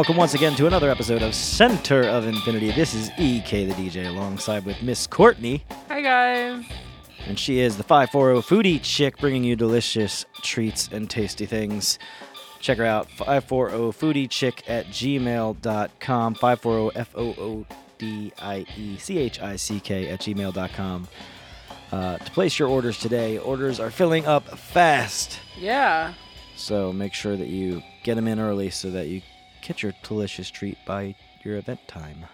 welcome once again to another episode of Center of Infinity. This is EK the DJ alongside with Miss Courtney, Hi guys. and she is the 540 foodie chick bringing you delicious treats and tasty things. Check her out, 540 foodie chick at gmail.com, 540 F O O D I E C H I C K at gmail.com. Uh, to place your orders today, orders are filling up fast. Yeah. So make sure that you get them in early so that you get your delicious treat by your event time.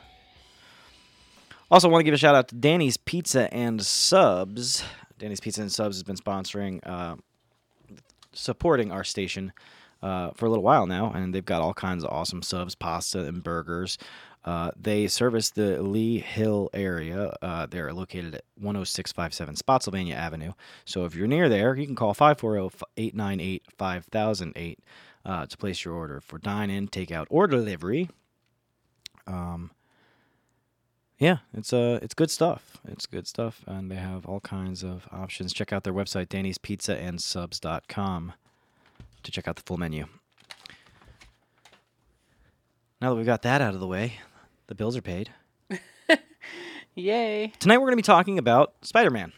Also, want to give a shout out to Danny's Pizza and Subs. Danny's Pizza and Subs has been sponsoring, uh, supporting our station uh, for a little while now, and they've got all kinds of awesome subs, pasta, and burgers. Uh, they service the Lee Hill area. Uh, they're located at 10657 Spotsylvania Avenue. So if you're near there, you can call 540-898-5008 uh, to place your order for dine-in, takeout, or delivery. Um, yeah, it's uh, it's good stuff. It's good stuff, and they have all kinds of options. Check out their website, Danny's Pizza and Subs.com, to check out the full menu. Now that we've got that out of the way, the bills are paid. Yay. Tonight we're going to be talking about Spider-Man,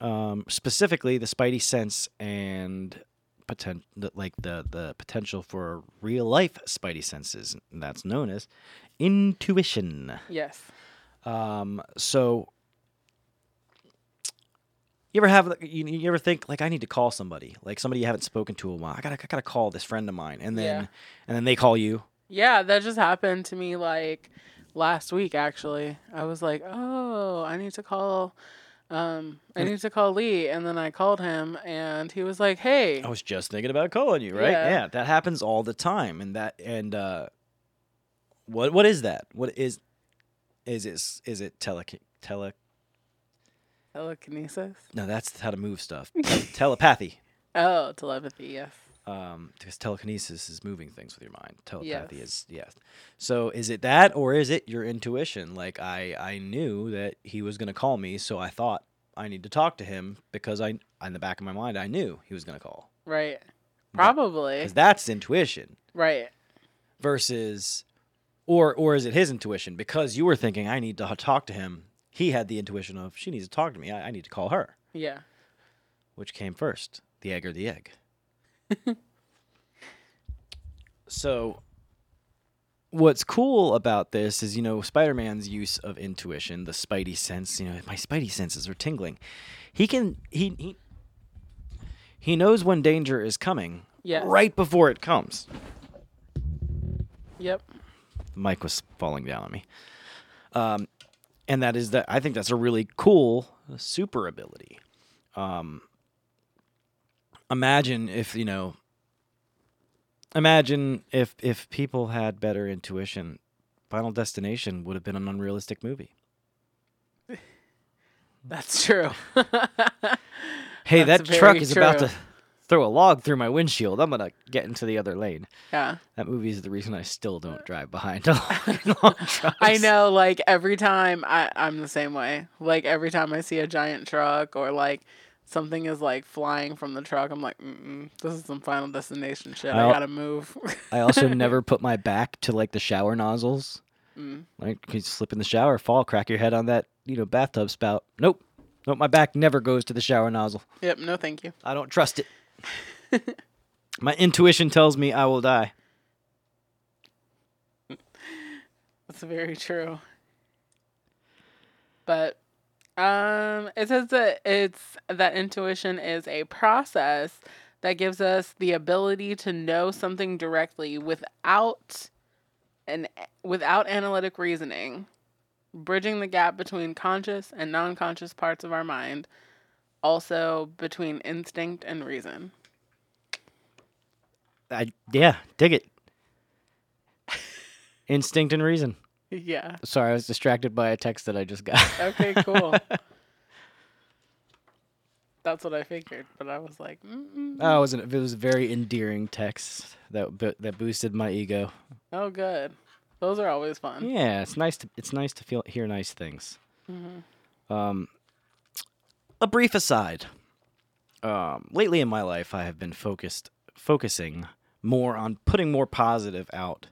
um, specifically the Spidey sense and poten- the, like the the potential for real life Spidey senses. And that's known as intuition. Yes. Um, so you ever have you, you ever think like I need to call somebody, like somebody you haven't spoken to in a while. I gotta I gotta call this friend of mine, and then Yeah. and then they call you. Yeah, that just happened to me like last week actually. I was like, "Oh, I need to call um I need to call Lee." And then I called him and he was like, "Hey." I was just thinking about calling you, right? Yeah. Yeah, that happens all the time, and that and uh, what what is that? What is is it is it tele tele? Telekinesis? No, that's how to move stuff. Te- telepathy. Oh, telepathy, yes. Um, because telekinesis is moving things with your mind. Telepathy Yes. is yes. So is it that, or is it your intuition? Like I I knew that he was gonna call me, so I thought I need to talk to him because I in the back of my mind I knew he was gonna call. Right. Probably. Because that's intuition. Right. versus or or is it his intuition because you were thinking i need to talk to him he had the intuition of she needs to talk to me i, I need to call her Yeah. which came first the egg or the egg so what's cool about this is you know spider-man's use of intuition the spidey sense you know my spidey senses are tingling he can he he, he knows when danger is coming Yes. right before it comes Yep. the mic was falling down on me. Um, and that is that I think that's a really cool super ability. Um, imagine if you know. Imagine if if people had better intuition, Final Destination would have been an unrealistic movie. That's true. Hey, That's that truck is about to throw a log through my windshield. I'm gonna get into the other lane. yeah. That movie is the reason I still don't drive behind long, long trucks. I know, like every time I, I'm the same way. Like every time I see a giant truck or like something is like flying from the truck, I'm like, Mm-mm, this is some Final Destination shit. I I'll- gotta move. I also never put my back to like the shower nozzles. Mm. Like you slip in the shower, fall, crack your head on that, you know, bathtub spout. Nope. Nope, my back never goes to the shower nozzle. Yep, no thank you. I don't trust it. my intuition tells me I will die. That's very true. But um it says that it's that intuition is a process that gives us the ability to know something directly without an without analytic reasoning, bridging the gap between conscious and non-conscious parts of our mind, also between instinct and reason. I yeah, dig it. Instinct and reason. Yeah. Sorry, I was distracted by a text that I just got. Okay, cool. That's what I figured, but I was like, Mm-mm. oh, it was, an, it was a very endearing text that bo- that boosted my ego. oh, good. Those are always fun. Yeah, it's nice to it's nice to feel hear nice things. hmm Um, a brief aside. Um, lately in my life, I have been focused focusing more on putting more positive out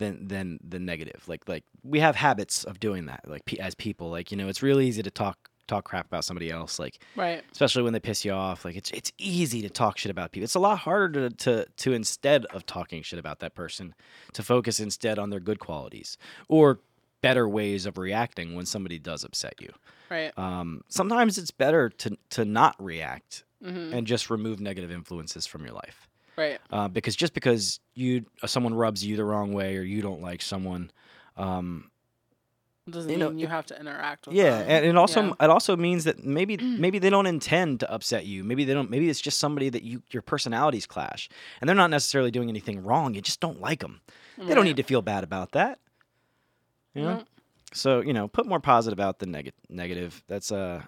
than than the negative. Like like we have habits of doing that. Like pe- as people, like you know, it's really easy to talk talk crap about somebody else. Like Right. especially when they piss you off. Like it's it's easy to talk shit about people. It's a lot harder to to to instead of talking shit about that person, to focus instead on their good qualities or better ways of reacting when somebody does upset you. Right. Um, sometimes it's better to to not react hmm and just remove negative influences from your life. Right. Uh, because just because you uh, someone rubs you the wrong way or you don't like someone, um, Doesn't You know, mean you have to interact with yeah, them. and it also Yeah. it also means that maybe maybe they don't intend to upset you. Maybe they don't. Maybe it's just somebody that you your personalities clash, and they're not necessarily doing anything wrong. You just don't like them. They don't need to feel bad about that. You know. No. So you know, put more positive out than neg- negative. That's uh.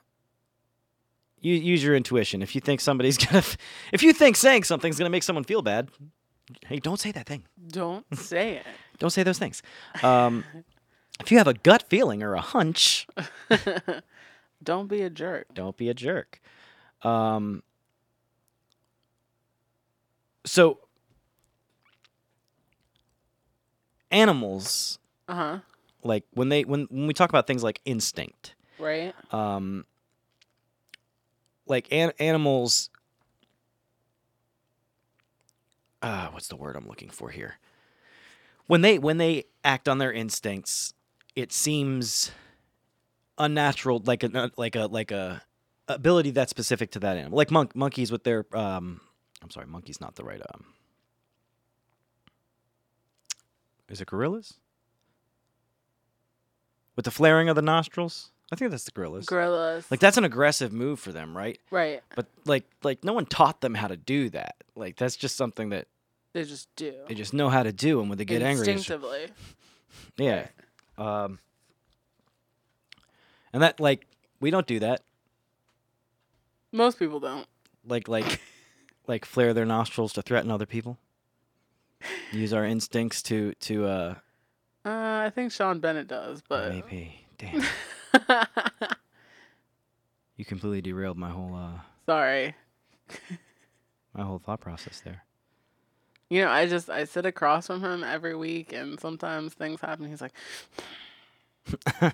You use your intuition. If you think somebody's gonna, f- if you think saying something's gonna make someone feel bad, hey, don't say that thing. Don't say it. Don't say those things. Um, if you have a gut feeling or a hunch, Don't be a jerk. don't be a jerk. Um, so, animals, Uh huh. like when they when when we talk about things like instinct, Right. um, like an- animals. Uh, what's the word I'm looking for here? When they when they act on their instincts, it seems unnatural, like a like a like a ability that's specific to that animal. Like monk monkeys with their um, I'm sorry, monkey's not the right um. Is it gorillas? With the flaring of the nostrils? I think that's the gorillas. Gorillas. Like that's an aggressive move for them, right? right. But like like no one taught them how to do that. Like that's just something that They just do. they just know how to do and when they get angry Instinctively. yeah. Um and that like we don't do that. Most people don't. Like like like flare their nostrils to threaten other people. Use our instincts to to uh Uh, I think Sean Bennett does, but maybe damn. You completely derailed my whole uh sorry. my whole thought process there. You know, I just I sit across from him every week, and sometimes things happen. He's like,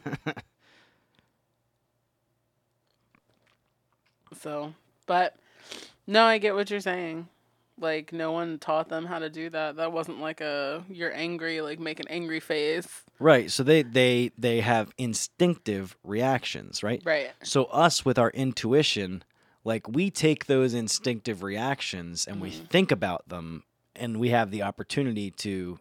so, but no, I get what you're saying. Like, no one taught them how to do that. That wasn't like a you're angry, like make an angry face. Right. So they they they have instinctive reactions, right? Right. So us with our intuition, like we take those instinctive reactions and we Mhm. think about them and we have the opportunity to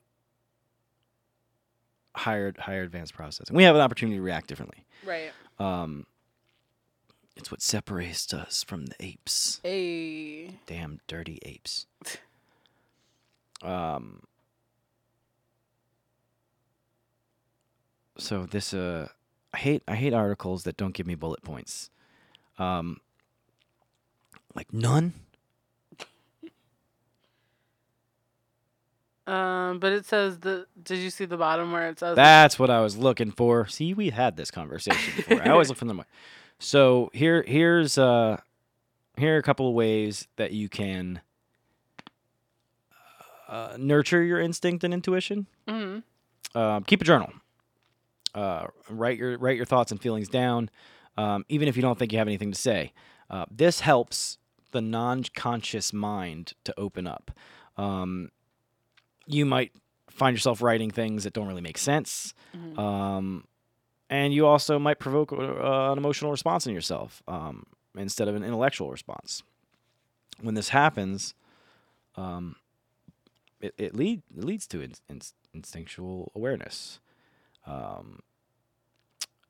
higher higher advanced processing. We have an opportunity to react differently. Right. Um it's what separates us from the apes. A. Damn dirty apes. Um so this uh I hate I hate articles that don't give me bullet points. Um like none? Um, but it says the. Did you see the bottom where it says? That's what I was looking for. See, we had this conversation before. I always look for them. So here here's uh here are a couple of ways that you can uh, nurture your instinct and intuition. Mm-hmm. um, keep a journal. Uh, write your write your thoughts and feelings down, um, even if you don't think you have anything to say. Uh, this helps the non-conscious mind to open up. Um, you might find yourself writing things that don't really make sense, Mhm. um, and you also might provoke uh, an emotional response in yourself um, instead of an intellectual response. When this happens, um, it, it lead it leads to in, in, instinctual awareness. Um,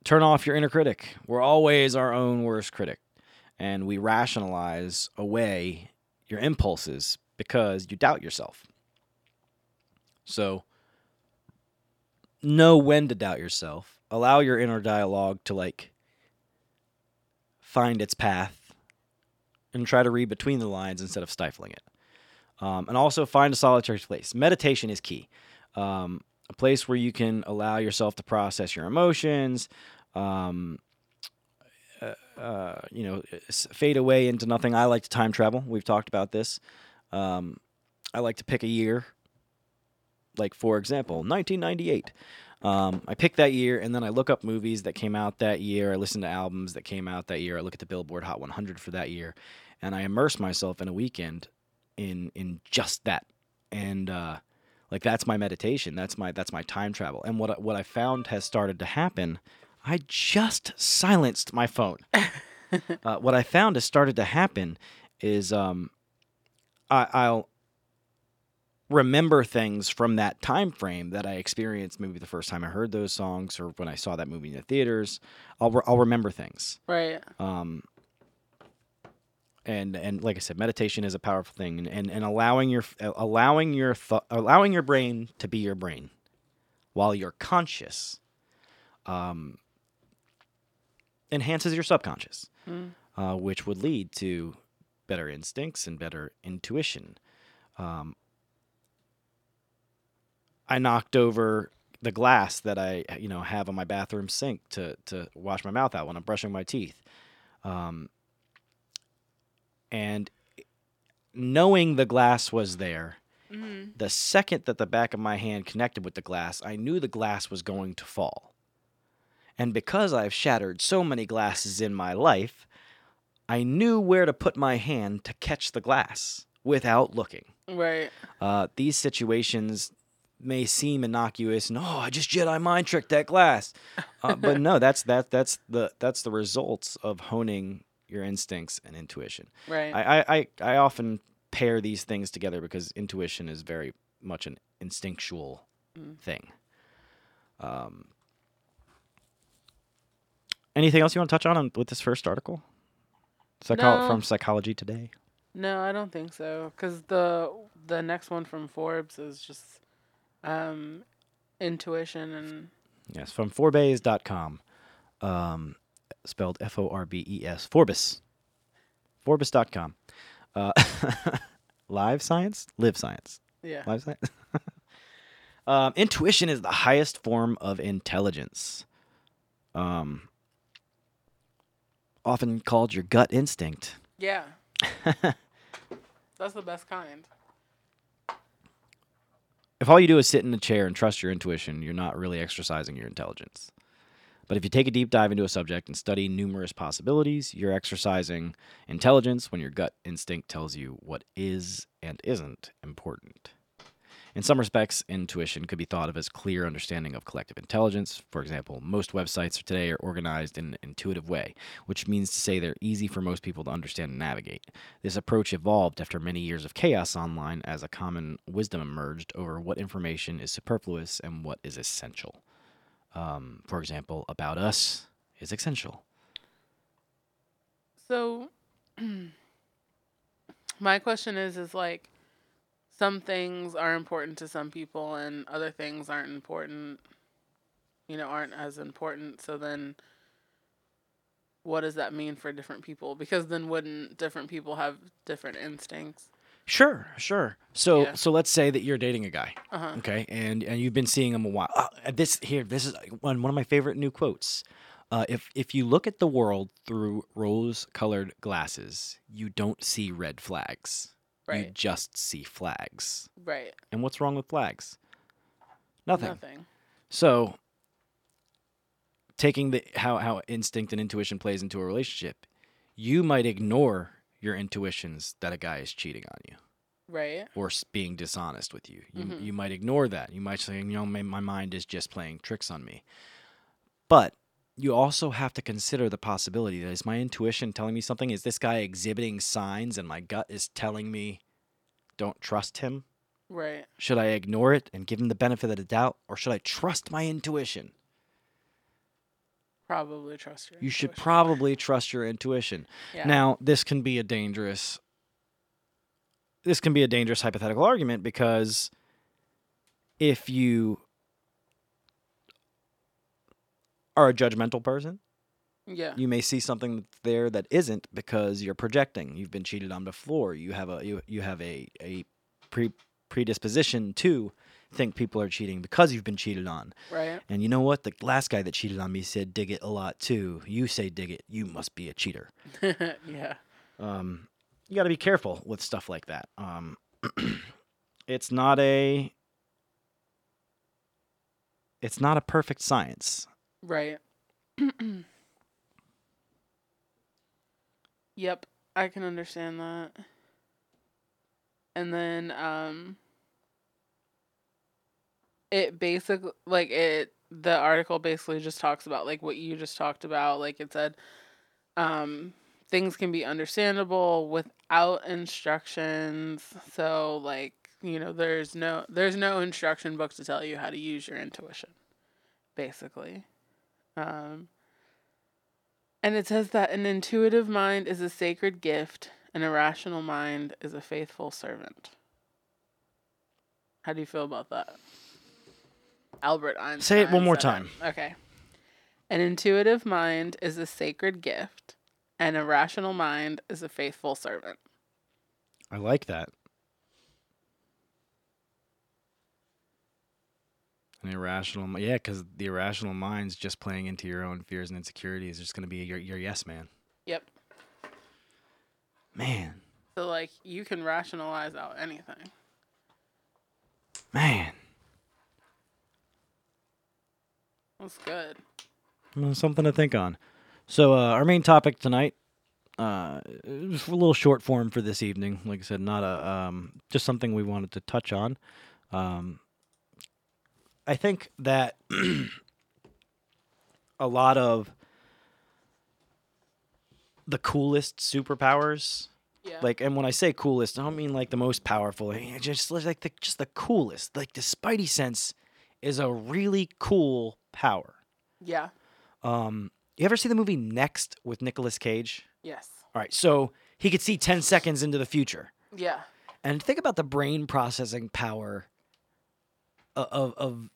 turn off your inner critic. We're always our own worst critic, and we rationalize away your impulses because you doubt yourself. So, know when to doubt yourself. Allow your inner dialogue to like find its path, and try to read between the lines instead of stifling it. Um, and also find a solitary place. Meditation is key. Um, a place where you can allow yourself to process your emotions, um, uh, uh, you know, fade away into nothing. I like to time travel. We've talked about this. Um, I like to pick a year. Like for example, 1998. Um, I pick that year, and then I look up movies that came out that year. I listen to albums that came out that year. I look at the Billboard Hot 100 for that year, and I immerse myself in a weekend in in just that. And uh, like that's my meditation. That's my that's my time travel. And what what I found has started to happen. I just silenced my phone. uh, what I found has started to happen is um, I, I'll remember things from that time frame that I experienced maybe the first time I heard those songs or when I saw that movie in the theaters. I'll re- I'll remember things. Right. Um, and and like I said, meditation is a powerful thing, and and, and allowing your allowing your th- allowing your brain to be your brain, while you're conscious, um, enhances your subconscious, Mm. uh, which would lead to better instincts and better intuition. Um, I knocked over the glass that I you know have on my bathroom sink to to wash my mouth out when I'm brushing my teeth. Um, and knowing the glass was there, Mm. the second that the back of my hand connected with the glass, I knew the glass was going to fall. And because I've shattered so many glasses in my life, I knew where to put my hand to catch the glass without looking. Right. Uh, these situations may seem innocuous and oh, I just Jedi mind tricked that glass, uh, but no, that's that that's the that's the results of honing your instincts and intuition. Right. I, I, I, I often pair these things together because intuition is very much an instinctual Mm. thing. Um, anything else you want to touch on, on with this first article? Psycho- No. From Psychology Today. No, I don't think so. Cause the the next one from Forbes is just um, intuition and Yes, from Forbes.com. Um, spelled F O R B E S. Forbes. Forbes.com. Uh, live science? Live science. yeah. Live science? um, intuition is the highest form of intelligence. Um, often called your gut instinct. Yeah. That's the best kind. if all you do is sit in a chair and trust your intuition, you're not really exercising your intelligence. But if you take a deep dive into a subject and study numerous possibilities, you're exercising intelligence when your gut instinct tells you what is and isn't important. In some respects, intuition could be thought of as clear understanding of collective intelligence. For example, most websites today are organized in an intuitive way, which means to say they're easy for most people to understand and navigate. This approach evolved after many years of chaos online as a common wisdom emerged over what information is superfluous and what is essential. Um, for example, about us is essential. So my question is is like some things are important to some people and other things aren't important you know aren't as important so then what does that mean for different people because then wouldn't different people have different instincts Sure, sure. So, Yeah. so let's say that you're dating a guy, uh-huh okay, and and you've been seeing him a while. Uh, this here, this is one one of my favorite new quotes. Uh, if if you look at the world through rose-colored glasses, you don't see red flags. You just see flags. right And what's wrong with flags? Nothing. nothing So, taking the how how instinct and intuition plays into a relationship, you might ignore your intuitions that a guy is cheating on you right or being dishonest with you. You Mhm. you might ignore that. You might say, you know, my, my mind is just playing tricks on me. But you also have to consider the possibility that is my intuition telling me something? Is this guy exhibiting signs and my gut is telling me don't trust him? right Should I ignore it and give him the benefit of the doubt or should I trust my intuition? probably trust your You should probably trust your intuition. yeah. Now, this can be a dangerous this can be a dangerous hypothetical argument because if you are a judgmental person, yeah you may see something there that isn't because you're projecting. You've been cheated on before. You have a you, you have a a pre predisposition to think people are cheating because you've been cheated on. right And you know what? The last guy that cheated on me said dig it a lot too. You say dig it, you must be a cheater. yeah Um, you got to be careful with stuff like that. Um, it's not a it's not a perfect science. Right. yep, I can understand that. And then um it basically like it the article basically just talks about like what you just talked about like it said um things can be understandable without instructions so like you know there's no there's no instruction book to tell you how to use your intuition basically um and it says that an intuitive mind is a sacred gift and a rational mind is a faithful servant how do you feel about that Albert Einstein. Say it one more time. Okay. An intuitive mind is a sacred gift, and a rational mind is a faithful servant. I like that. An irrational, yeah, because the irrational mind's just playing into your own fears and insecurities. It's just gonna be your your yes man. Yep. Man, So like you can rationalize out anything. man, That's good. Well, something to think on. So uh, our main topic tonight, uh, a little short form for this evening. Like I said, not a um, just something we wanted to touch on. Um, I think that a lot of the coolest superpowers Yeah. like and when i say coolest i don't mean like the most powerful I mean, just like the just the coolest like the spidey sense is a really cool power yeah. um you ever see the movie next with Nicolas cage Yes. all right so he could see 10 seconds into the future Yeah. and think about the brain processing power o- of of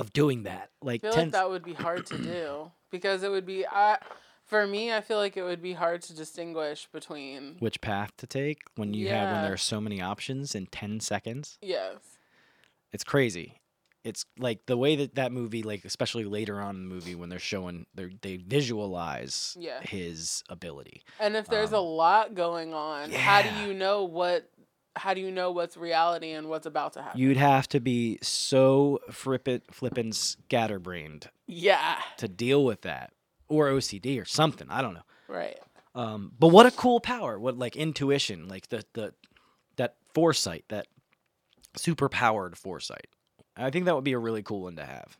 of doing that like I feel 10 like that would be hard to do because it would be I for me I feel like it would be hard to distinguish between which path to take when you have when there are so many options in 10 seconds? Yes. it's crazy. It's like the way that that movie like especially later on in the movie when they're showing they they visualize Yeah. his ability. And if there's a Um, lot going on, how do you know what how do you know what's reality and what's about to happen? you'd have to be so frippin flippin scatterbrained yeah. to deal with that or ocd or something i don't know Right. um but what a cool power what like intuition like the the that foresight that super powered foresight i think that would be a really cool one to have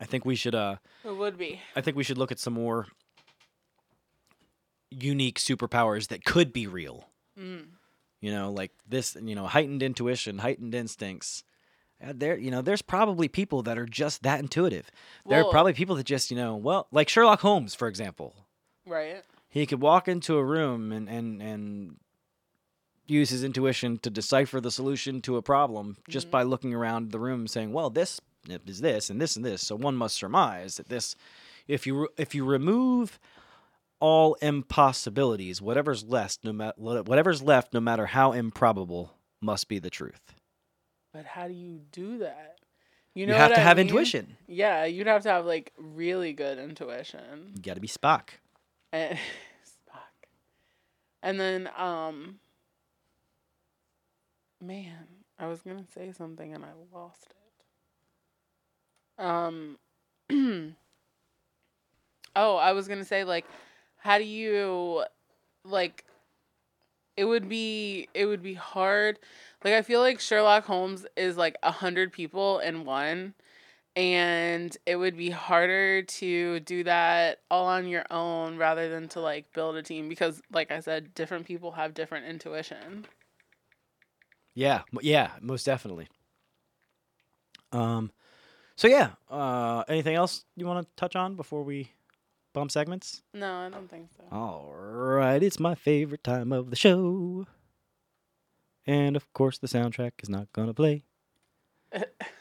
i think we should uh It would be. I think we should look at some more unique superpowers that could be real. Mm. You know, like this, you know, heightened intuition, heightened instincts. Uh, There, you know, there's probably people that are just that intuitive. There are probably people that just, you know, well, like Sherlock Holmes, for example. Right. He could walk into a room and and and use his intuition to decipher the solution to a problem just Mhm. by looking around the room saying, "Well, this is this and this and this." So one must surmise that this if you if you remove all impossibilities, whatever's left, no matter whatever's left, no matter how improbable, must be the truth. But how do you do that? You, know have what to I have mean? intuition. Yeah, you'd have to have like really good intuition. You got to be Spock. And Spock. And then um man, I was going to say something and I lost it. Um Oh, I was going to say like how do you like it would be it would be hard. Like I feel like Sherlock Holmes is like a hundred people in one and it would be harder to do that all on your own rather than to like build a team because like i said different people have different intuition Yeah, yeah, most definitely. Um, so yeah. Uh, anything else you want to touch on before we bump segments? no i don't think so All right, it's my favorite time of the show, and of course the soundtrack is not gonna play.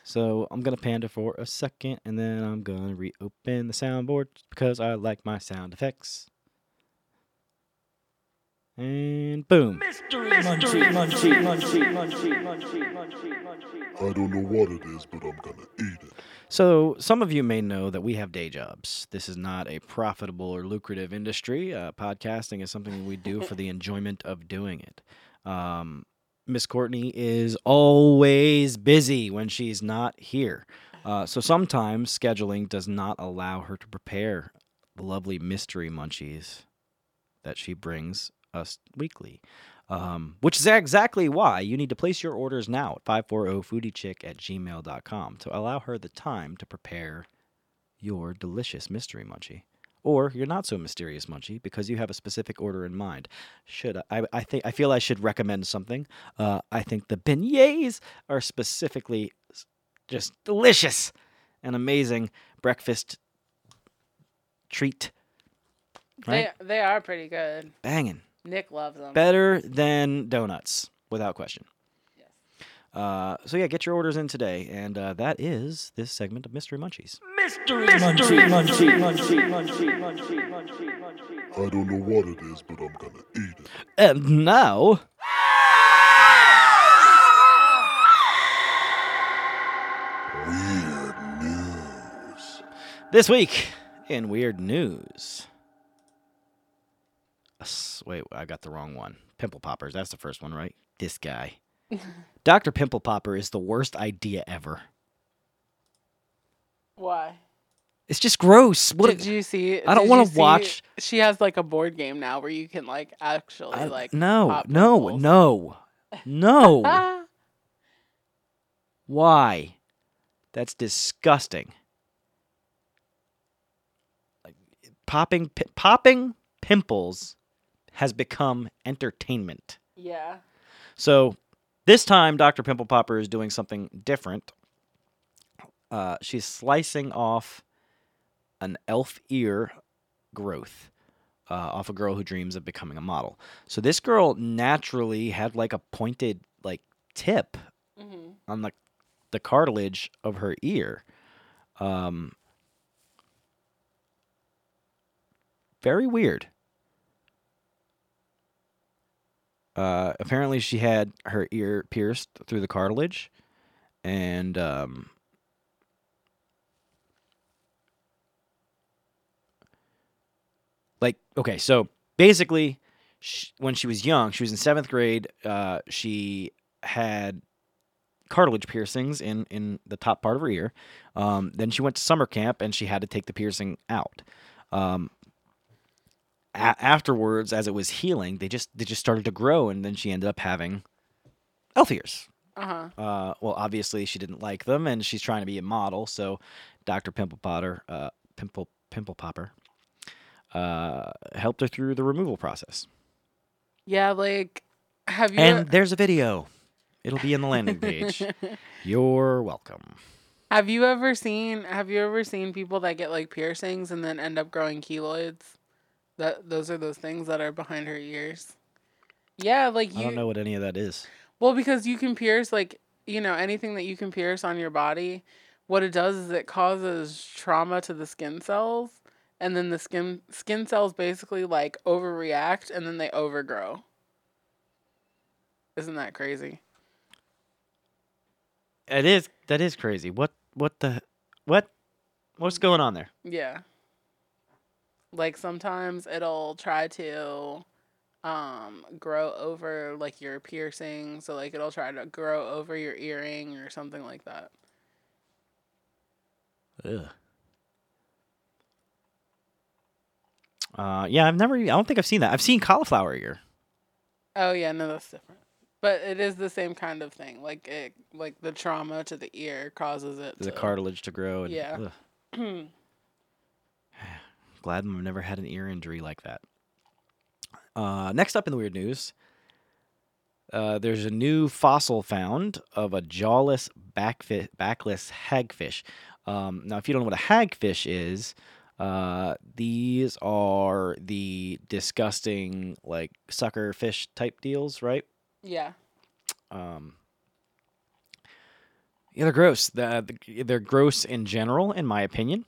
So I'm gonna panda for a second, and then I'm gonna reopen the soundboard because I like my sound effects. And boom. I don't know what it is, but I'm gonna eat it. So, some of you may know that we have day jobs. This is not a profitable or lucrative industry. Uh, podcasting is something we do for the enjoyment of doing it. Um, Miss Courtney is always busy when she's not here. Uh, so sometimes scheduling does not allow her to prepare the lovely mystery munchies that she brings us weekly. Um, which is exactly why you need to place your orders now at 540foodiechick at gmail.com to allow her the time to prepare your delicious mystery munchie. Or you're not so mysterious munchie because you have a specific order in mind. Should I? I, I think I feel I should recommend something. Uh, I think the beignets are specifically just delicious and amazing breakfast treat. Right? They they are pretty good. Banging. Nick loves them. Better than donuts, without question. Yes. Uh, so yeah, get your orders in today, and uh, that is this segment of Mystery Munchies. Mystery, Mystery Munchie, Munchie, Munchie, Munchie, Munchie, Munchie, I don't know what it is, but I'm gonna eat it. And now, Weird news. this week in weird news. S- Wait, I got the wrong one. Pimple poppers. That's the first one, right? This guy. Dr. Pimple Popper is the worst idea ever. Why? It's just gross. What? did you see? I don't wanna watch- She has like a board game now where you can like actually I- like no, pop no, no, no. Why? That's disgusting. Like, Popping pi- popping pimples has become entertainment. yeah. So this time, Dr. Pimple Popper is doing something different. Uh, she's slicing off an elf ear growth uh, off a girl who dreams of becoming a model. So this girl naturally had like a pointed like tip hmm on the the cartilage of her ear. Um, very weird. Uh, apparently, she had her ear pierced through the cartilage, and um, like okay, so basically, sh when she was young, she was in seventh grade. Uh, she had cartilage piercings in in the top part of her ear. Um, then she went to summer camp and she had to take the piercing out. Um, a- afterwards, as it was healing, they just they just started to grow, and then she ended up having elf ears. Uh huh. Uh, well, obviously she didn't like them, and she's trying to be a model. So, Doctor Pimple Potter, uh, Pimple Pimple Popper, uh, helped her through the removal process. Yeah, like have you And there's a video. It'll be in the landing page. You're welcome. have you ever seen have you ever seen people that get like piercings and then end up growing keloids? That those are those things that are behind her ears. Yeah, like you I don't know what any of that is. Well, because you can pierce like you know anything that you can pierce on your body, what it does is it causes trauma to the skin cells, and then the skin skin cells basically like overreact and then they overgrow. Isn't that crazy? It is. That is crazy. What? What the? What? What's going on there? Yeah. Like sometimes it'll try to um grow over like your piercing, so like it'll try to grow over your earring or something like that. Ugh. Uh, yeah, I've never. I don't think I've seen that. I've seen cauliflower ear. Oh yeah, no, that's different. But it is the same kind of thing. Like it, like the trauma to the ear causes it. The to, cartilage to grow. And, Yeah. Glad I've never had an ear injury like that. Uh, next up in the weird news, uh, there's a new fossil found of a jawless backfi- backless hagfish. Um, now, if you don't know what a hagfish is, uh, these are the disgusting like sucker fish type deals, right? yeah. Um, yeah, they're gross. The, the, they're gross in general, in my opinion.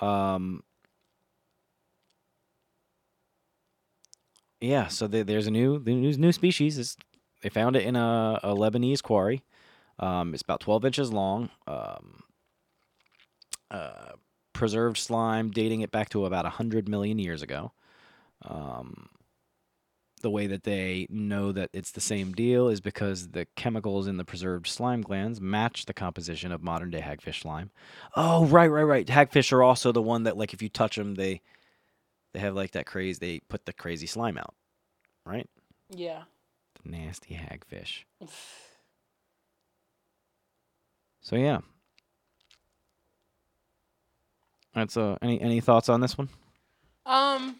Um, yeah, so there there's a new the new, new species. It's, they found it in a, a Lebanese quarry. Um, it's about 12 inches long. Um, uh, preserved slime dating it back to about 100 million years ago. Um, the way that they know that it's the same deal is because the chemicals in the preserved slime glands match the composition of modern day hagfish slime. Oh, right, right, right. Hagfish are also the one that like if you touch them, they they have like that crazy. They put the crazy slime out, right? Yeah. The nasty hagfish. So yeah. That's uh any any thoughts on this one? Um,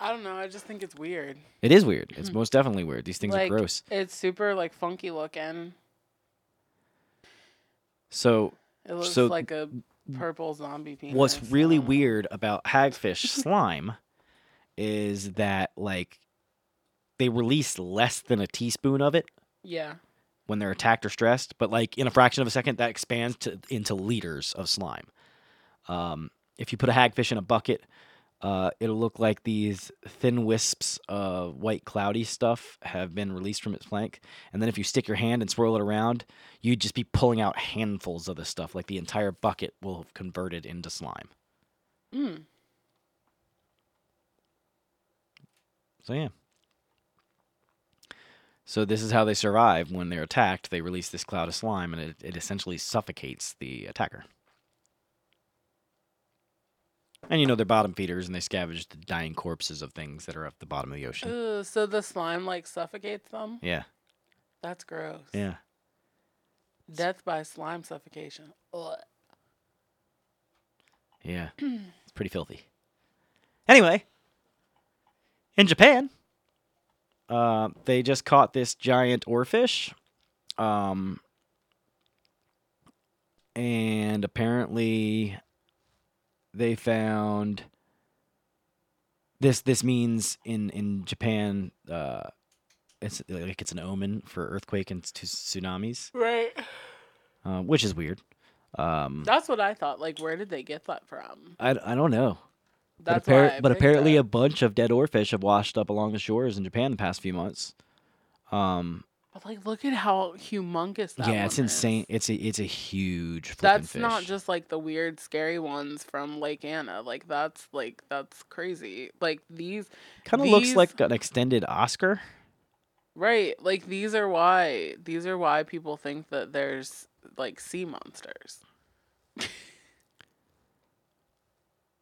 I don't know. I just think it's weird. It is weird. It's most definitely weird. These things Like, are gross. It's super like funky looking. So It looks So, like a purple zombie penis. what's really I weird about hagfish slime is that like they release less than a teaspoon of it Yeah. when they're attacked or stressed, but like in a fraction of a second that expands to into liters of slime. Um, if you put a hagfish in a bucket, uh, it'll look like these thin wisps of white cloudy stuff have been released from its flank. And then if you stick your hand and swirl it around, you'd just be pulling out handfuls of this stuff. Like the entire bucket will have converted into slime. Mm. So yeah. So this is how they survive when they're attacked. They release this cloud of slime, and it, it essentially suffocates the attacker. And you know they're bottom feeders, and they scavenge the dying corpses of things that are at the bottom of the ocean. Ugh, so the slime like suffocates them. Yeah, That's gross. yeah. Death by slime suffocation. Ugh. Yeah, it's pretty filthy. Anyway, in Japan, uh, they just caught this giant oarfish, um, and apparently, they found this. This means in in Japan, uh, it's like it's an omen for earthquake and t- tsunamis, Right. uh, which is weird. Um, That's what I thought. Like, where did they get that from? I, I don't know. That's but, appar- why I but apparently it. a bunch of dead oarfish have washed up along the shores in Japan the past few months. Um, But like, look at how humongous that. yeah, it's one is. insane. It's a it's a huge. That's fish. not just like the weird, scary ones from Lake Anna. Like that's like that's crazy. Like these, kind of looks like an extended Oscar. right? Like these are why these are why people think that there's like sea monsters.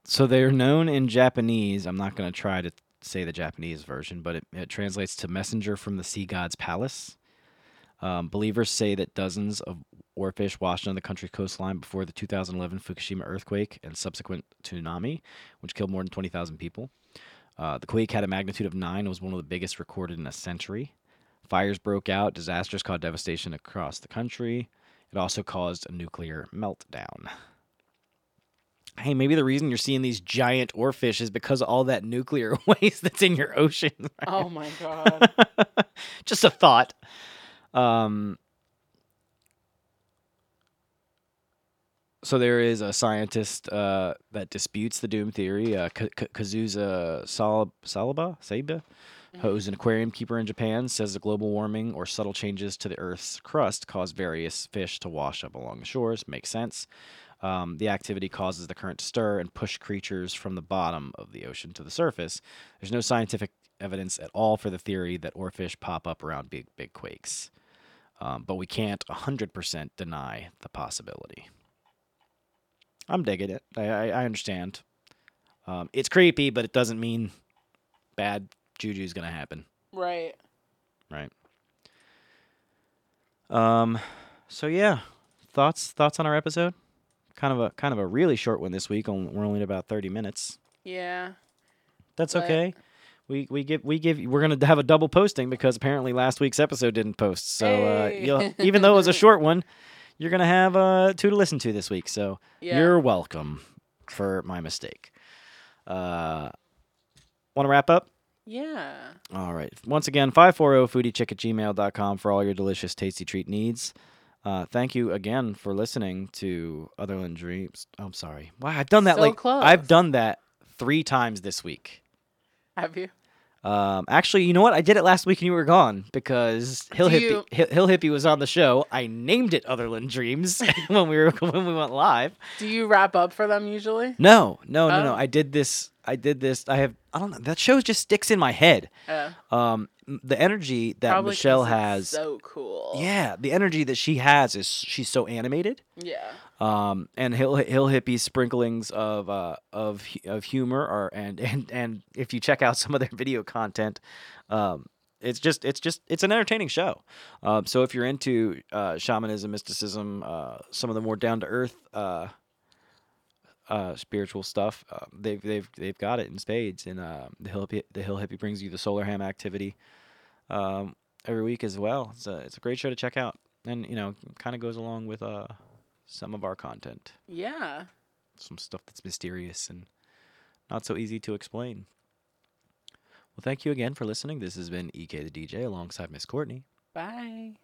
So they're known in Japanese. I'm not going to try to say the Japanese version, but it, it translates to messenger from the sea god's palace. Um, believers say that dozens of oarfish washed on the country's coastline before the 2011 Fukushima earthquake and subsequent tsunami, which killed more than 20,000 people. Uh, the quake had a magnitude of nine and was one of the biggest recorded in a century. Fires broke out, disasters caused devastation across the country. It also caused a nuclear meltdown. Hey, maybe the reason you're seeing these giant oarfish is because of all that nuclear waste that's in your ocean. Oh my god. Just a thought. Um, so there is a scientist uh, that disputes the doom theory. Uh, Ka- Ka- Kazuza Sal- Salaba, Saiba, who's an aquarium keeper in Japan, says that global warming or subtle changes to the Earth's crust cause various fish to wash up along the shores. Makes sense. Um, the activity causes the current to stir and push creatures from the bottom of the ocean to the surface. There's no scientific evidence at all for the theory that oarfish pop up around big, big quakes. Um, but we can't 100% deny the possibility. I'm digging it. I, I, I understand. Um, it's creepy, but it doesn't mean bad juju's going to happen. right. Right. Um, so yeah, thoughts thoughts on our episode? Kind of a kind of a really short one this week. We're only at about thirty minutes. Yeah. That's But- okay. We we give we give we're gonna have a double posting because apparently last week's episode didn't post. So uh, Hey. you'll, even though it was a short one, you're gonna have uh, two to listen to this week. So Yeah. you're welcome for my mistake. Uh, Want to wrap up? Yeah. All right. Once again, 540foodiechick at gmail.com for all your delicious tasty treat needs. Uh, thank you again for listening to Otherland Dreams. Oh, I'm sorry. Wow, I've done that So like close. I've done that three times this week. Have you? Um, actually, you know what? I did it last week and you were gone because Hill Do Hippie you- Hill, Hill Hippie was on the show. I named it Otherland Dreams when we were when we went live. Do you wrap up for them usually? No, no, no, no. Oh. I did this I did this. I have. I don't know. That show just sticks in my head. Uh, Um, the energy that probably Michelle has. so cool. yeah, the energy that she has is she's so animated. Yeah. Um, and hill hill hippie sprinklings of uh of of humor are and and and if you check out some of their video content, um, it's just it's just it's an entertaining show. Um, so if you're into uh, shamanism, mysticism, uh, some of the more down to earth uh, uh, spiritual stuff, uh, they've they've they've got it in spades. And uh, the hill hippie, the hill hippie brings you the solar ham activity um, every week as well. It's a it's a great show to check out, and you know kind of goes along with uh some of our content Yeah. some stuff that's mysterious and not so easy to explain. Well, thank you again for listening. This has been EK the DJ alongside Miss Courtney. Bye.